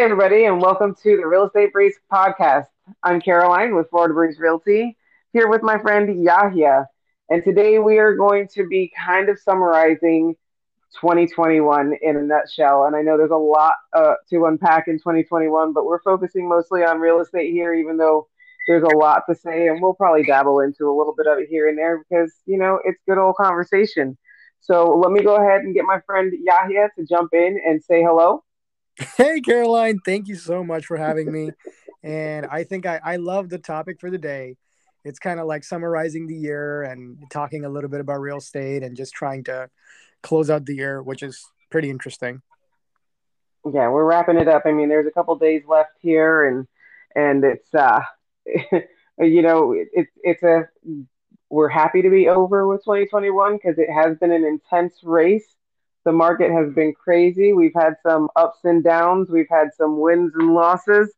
Hey, everybody, and welcome to the Real Estate Breeze podcast. I'm Caroline with Florida Breeze Realty, here with my friend Yahya. And today we are going to be kind of summarizing 2021 in a nutshell. And I know there's a lot uh, to unpack in 2021, but we're focusing mostly on real estate here, even though there's a lot to say. And we'll probably dabble into a little bit of it here and there because, you know, it's good old conversation. So let me go ahead and get my friend Yahya to jump in and say hello. Hey, Caroline. Thank you so much for having me. and I think I, I love the topic for the day. It's kind of like summarizing the year and talking a little bit about real estate and just trying to close out the year, which is pretty interesting. Yeah, we're wrapping it up. I mean, there's a couple days left here, and and it's uh, you know, it's it's a we're happy to be over with 2021 because it has been an intense race the market has been crazy. We've had some ups and downs. We've had some wins and losses,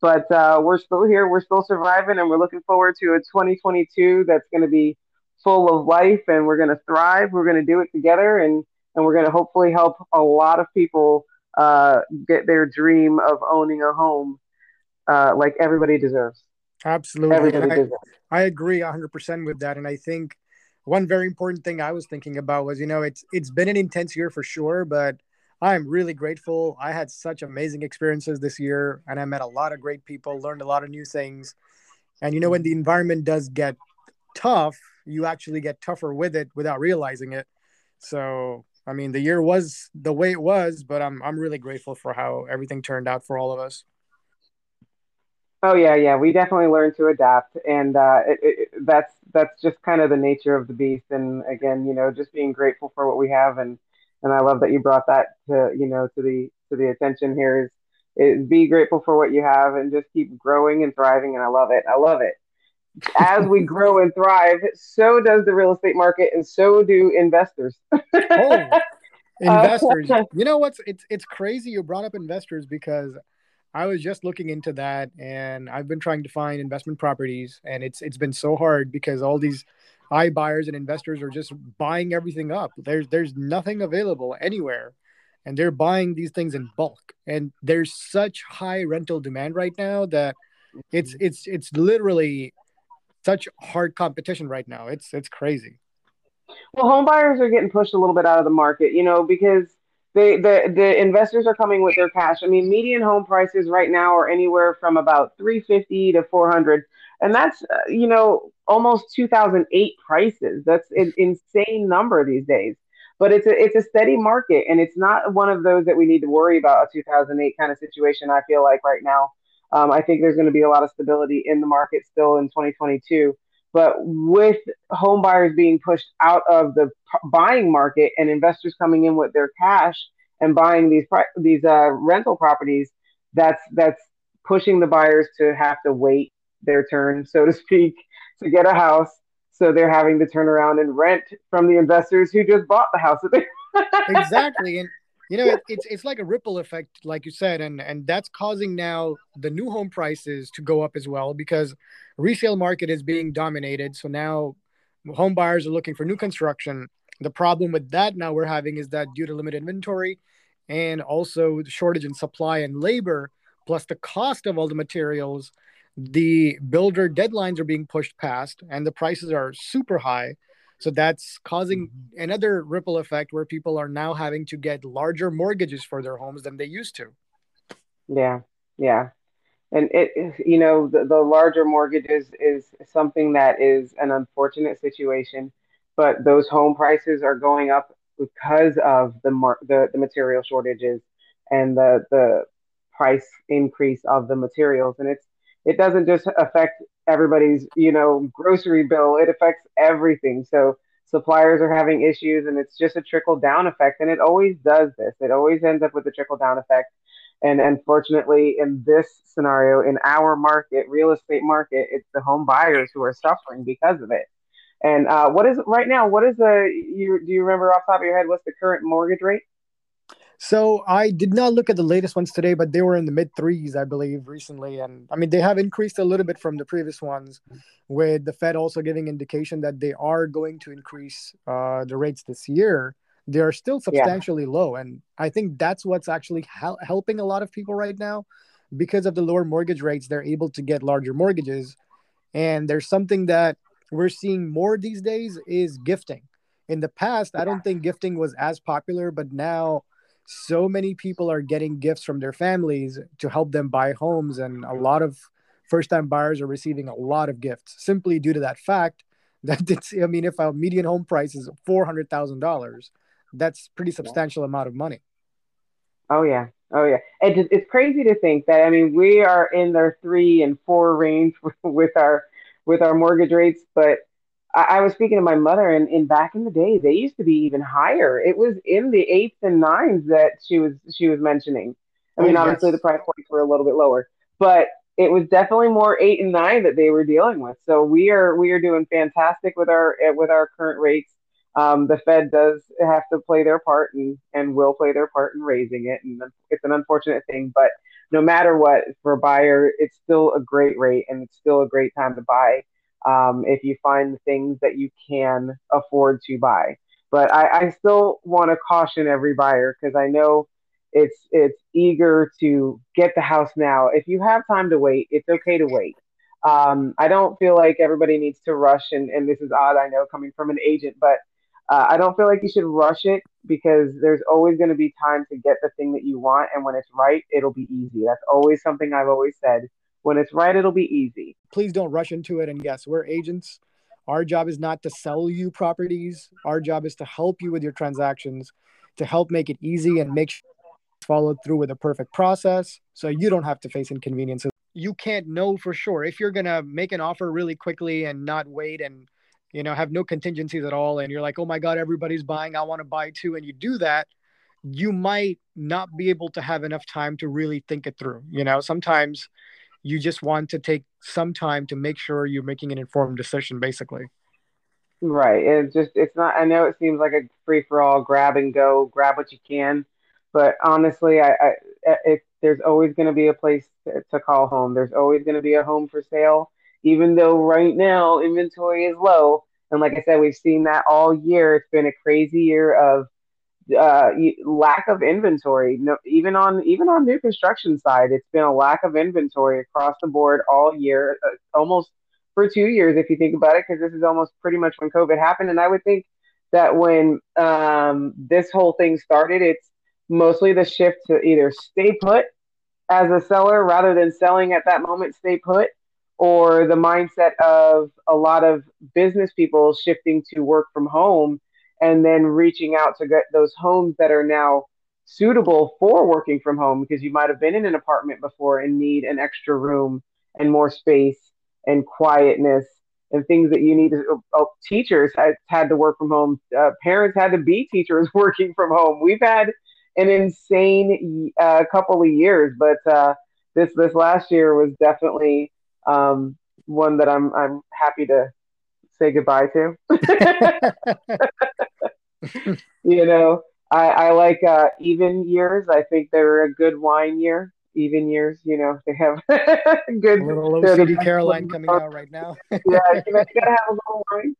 but uh, we're still here. We're still surviving, and we're looking forward to a 2022 that's going to be full of life, and we're going to thrive. We're going to do it together, and and we're going to hopefully help a lot of people uh, get their dream of owning a home uh, like everybody deserves. Absolutely. Everybody I, deserves. I agree 100% with that. And I think one very important thing I was thinking about was, you know, it's it's been an intense year for sure, but I'm really grateful. I had such amazing experiences this year, and I met a lot of great people, learned a lot of new things. And you know, when the environment does get tough, you actually get tougher with it without realizing it. So, I mean, the year was the way it was, but I'm I'm really grateful for how everything turned out for all of us. Oh yeah, yeah. We definitely learned to adapt, and uh, it, it, that's that's just kind of the nature of the beast. And again, you know, just being grateful for what we have, and and I love that you brought that to you know to the to the attention here. Is is be grateful for what you have, and just keep growing and thriving. And I love it. I love it. As we grow and thrive, so does the real estate market, and so do investors. oh, investors! you know what's it's it's crazy you brought up investors because I was just looking into that, and I've been trying to find investment properties, and it's it's been so hard because all these iBuyers and investors are just buying everything up. There's there's nothing available anywhere, and they're buying these things in bulk. And there's such high rental demand right now that it's mm-hmm. it's it's literally such hard competition right now. It's it's crazy. Well, home buyers are getting pushed a little bit out of the market, you know, because they, the the investors are coming with their cash. I mean, median home prices right now are anywhere from about 350 to 400, and that's uh, you know almost 2008 prices. That's an insane number these days. But it's a it's a steady market, and it's not one of those that we need to worry about a 2008 kind of situation. I feel like right now, um, I think there's going to be a lot of stability in the market still in 2022. But with home buyers being pushed out of the buying market and investors coming in with their cash and buying these these uh, rental properties, that's that's pushing the buyers to have to wait their turn, so to speak, to get a house. So they're having to turn around and rent from the investors who just bought the house. exactly, and you know it, it's it's like a ripple effect, like you said, and and that's causing now the new home prices to go up as well because resale market is being dominated. So now home buyers are looking for new construction. The problem with that now we're having is that due to limited inventory and also the shortage in supply and labor, plus the cost of all the materials, the builder deadlines are being pushed past and the prices are super high. So that's causing mm-hmm. another ripple effect where people are now having to get larger mortgages for their homes than they used to. Yeah, yeah and it you know the, the larger mortgages is something that is an unfortunate situation but those home prices are going up because of the mar- the, the material shortages and the the price increase of the materials and it's it doesn't just affect everybody's you know grocery bill it affects everything so suppliers are having issues and it's just a trickle down effect and it always does this it always ends up with a trickle down effect and unfortunately, in this scenario, in our market, real estate market, it's the home buyers who are suffering because of it. And uh, what is right now? What is the you do you remember off top of your head? What's the current mortgage rate? So I did not look at the latest ones today, but they were in the mid threes, I believe, recently. And I mean, they have increased a little bit from the previous ones, with the Fed also giving indication that they are going to increase uh, the rates this year. they are still substantially yeah. low. And I think that's what's actually hel- helping a lot of people right now because of the lower mortgage rates. They're able to get larger mortgages. And there's something that we're seeing more these days is gifting. In the past, I don't think gifting was as popular, but now so many people are getting gifts from their families to help them buy homes. And a lot of first time buyers are receiving a lot of gifts simply due to that fact that it's, I mean, if a median home price is $400,000, that's pretty substantial yeah. amount of money. Oh yeah. Oh yeah. It, it's crazy to think that, I mean, we are in their three and four range with our, with our mortgage rates, but I, I was speaking to my mother and, and back in the day, they used to be even higher. It was in the eights and nines that she was, she was mentioning. I mean, oh, obviously the price points were a little bit lower, but it was definitely more eight and nine that they were dealing with. So we are we are doing fantastic with our with our current rates. Um, the Fed does have to play their part and and will play their part in raising it, and it's an unfortunate thing. But no matter what, for a buyer, it's still a great rate and it's still a great time to buy um, if you find things that you can afford to buy. But I, I still want to caution every buyer because I know it's it's eager to get the house now. If you have time to wait, it's okay to wait. Um, I don't feel like everybody needs to rush, and, and this is odd, I know, coming from an agent, but uh, I don't feel like you should rush it because there's always going to be time to get the thing that you want, and when it's right, it'll be easy. That's always something I've always said. When it's right, it'll be easy. Please don't rush into it. And yes, we're agents. Our job is not to sell you properties. Our job is to help you with your transactions, to help make it easy and make sure it's followed through with a perfect process so you don't have to face inconveniences you can't know for sure if you're going to make an offer really quickly and not wait and you know have no contingencies at all and you're like oh my god everybody's buying i want to buy too and you do that you might not be able to have enough time to really think it through you know sometimes you just want to take some time to make sure you're making an informed decision basically right it's just it's not i know it seems like a free for all grab and go grab what you can but honestly, I, I it, there's always going to be a place to, to call home. There's always going to be a home for sale, even though right now inventory is low. And like I said, we've seen that all year. It's been a crazy year of uh, lack of inventory. No, even on even on new construction side, it's been a lack of inventory across the board all year, uh, almost for two years if you think about it, because this is almost pretty much when COVID happened. And I would think that when um, this whole thing started, it's mostly the shift to either stay put as a seller rather than selling at that moment, stay put, or the mindset of a lot of business people shifting to work from home and then reaching out to get those homes that are now suitable for working from home because you might have been in an apartment before and need an extra room and more space and quietness and things that you need to uh, teachers had, had to work from home uh, parents had to be teachers working from home we've had an insane uh, couple of years, but uh, this this last year was definitely um, one that I'm I'm happy to say goodbye to. you know, I, I like uh, even years. I think they're a good wine year. Even years, you know, they have good. A little OCD Caroline coming out right now. yeah, you, gotta have a little wine.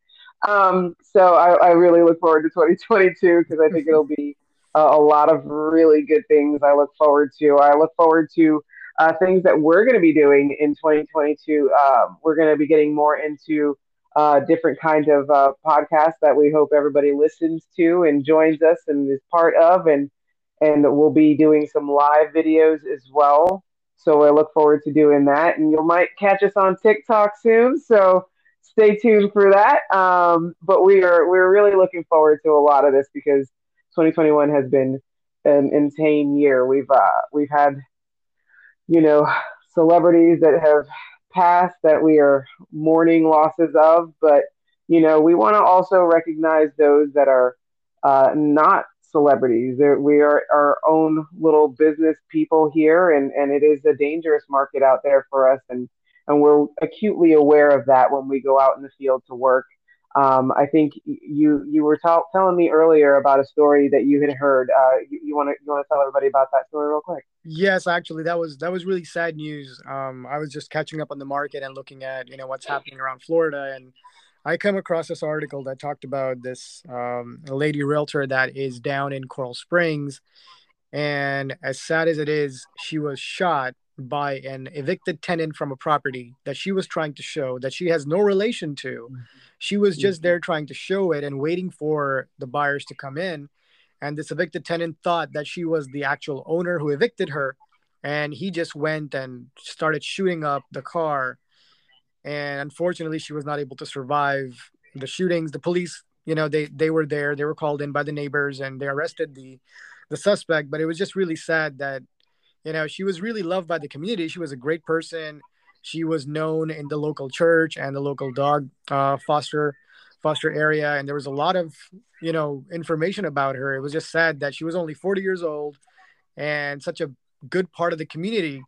Um, so I, I really look forward to 2022 because I think it'll be uh, a lot of really good things I look forward to. I look forward to uh, things that we're going to be doing in 2022. Um, we're going to be getting more into uh, different kind of uh, podcasts that we hope everybody listens to and joins us and is part of, and and we'll be doing some live videos as well. So I look forward to doing that, and you might catch us on TikTok soon. So stay tuned for that. Um, but we are we're really looking forward to a lot of this because 2021 has been an insane year. We've uh, we've had, you know, celebrities that have passed that we are mourning losses of, but you know, we want to also recognize those that are uh, not celebrities. We are our own little business people here, and and it is a dangerous market out there for us, and and we're acutely aware of that when we go out in the field to work. Um, I think you you were telling me earlier about a story that you had heard. Uh, you want to you want to tell everybody about that story real quick? Yes, actually, that was that was really sad news. Um, I was just catching up on the market and looking at you know what's happening around Florida, and I come across this article that talked about this um, lady realtor that is down in Coral Springs, and as sad as it is, she was shot by an evicted tenant from a property that she was trying to show that she has no relation to. Mm-hmm. She was just mm-hmm. there trying to show it and waiting for the buyers to come in. And this evicted tenant thought that she was the actual owner who evicted her. And he just went and started shooting up the car. And unfortunately, she was not able to survive the shootings. The police, you know, they, they were there, they were called in by the neighbors and they arrested the, the suspect. But it was just really sad that you know she was really loved by the community. She was a great person. She was known in the local church and the local dog uh, foster foster area. And there was a lot of you know information about her. It was just sad that she was only 40 years old and such a good part of the community.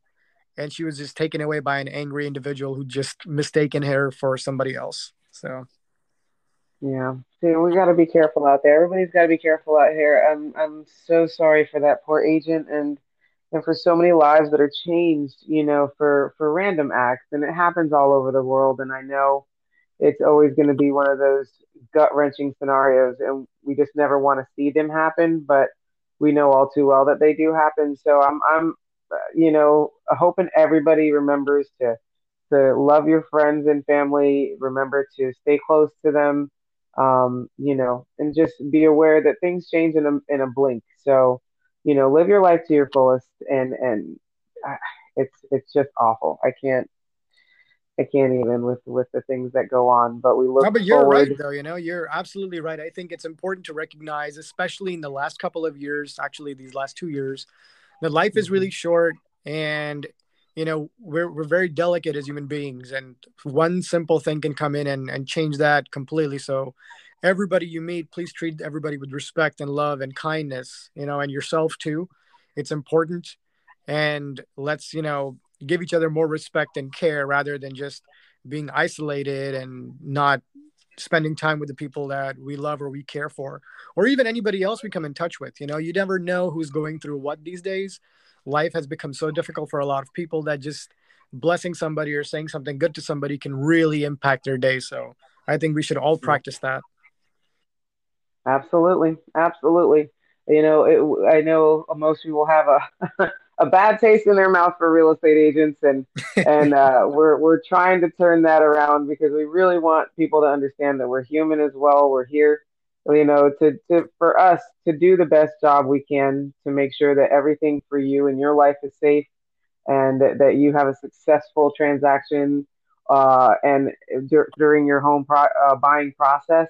And she was just taken away by an angry individual who just mistaken her for somebody else. So. Yeah. See, we got to be careful out there. Everybody's got to be careful out here. I'm i'm so sorry for that poor agent. And and for so many lives that are changed, you know, for for random acts, and it happens all over the world. And I know it's always going to be one of those gut wrenching scenarios, and we just never want to see them happen, but we know all too well that they do happen. So I'm I'm you know hoping everybody remembers to to love your friends and family. Remember to stay close to them. Um, you know, and just be aware that things change in a in a blink. So you know, live your life to your fullest, and and it's it's just awful. I can't I can't even with with the things that go on. But we look. No, but you're forward. right, though. You know, you're absolutely right. I think it's important to recognize, especially in the last couple of years, actually these last two years, that life is really mm-hmm. short, and you know we're we're very delicate as human beings, and one simple thing can come in and and change that completely. So everybody you meet, please treat everybody with respect and love and kindness, you know, and yourself too. It's important. And let's, you know, give each other more respect and care rather than just being isolated and not spending time with the people that we love or we care for, or even anybody else we come in touch with. You know, you never know who's going through what these days. Life has become so difficult for a lot of people that just blessing somebody or saying something good to somebody can really impact their day. So I think we should all practice that. Absolutely, absolutely. You know, it, I know most people have a a bad taste in their mouth for real estate agents, and and uh, we're we're trying to turn that around because we really want people to understand that we're human as well. We're here, you know, to to for us to do the best job we can to make sure that everything for you and your life is safe, and that, that you have a successful transaction uh, and during your home pro- uh, buying process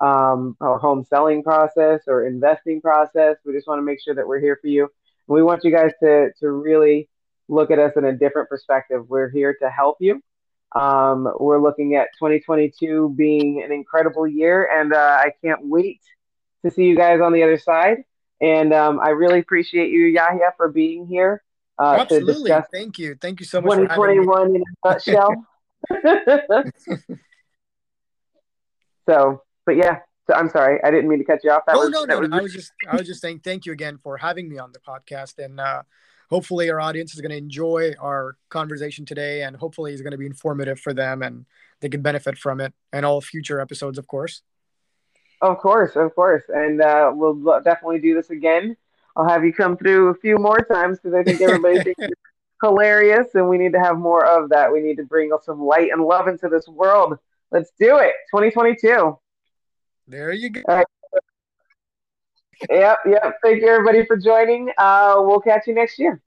um, or home selling process or investing process. We just want to make sure that we're here for you. And we want you guys to, to really look at us in a different perspective. We're here to help you. Um, we're looking at 2022 being an incredible year, and uh, I can't wait to see you guys on the other side. And um, I really appreciate you, Yahya, for being here. Uh, Absolutely. Thank you. Thank you so much. 2021 in a nutshell. so but yeah, so I'm sorry, I didn't mean to cut you off. That oh was, no, no, was... I was just I was just saying thank you again for having me on the podcast, and uh, hopefully our audience is going to enjoy our conversation today, and hopefully it's going to be informative for them, and they can benefit from it, and all future episodes, of course. Of course, of course, and uh, we'll definitely do this again. I'll have you come through a few more times because I think everybody thinks it's hilarious, and we need to have more of that. We need to bring some light and love into this world. Let's do it, 2022. There you go. Right. yep, yep. Thank you everybody for joining. Uh, we'll catch you next year.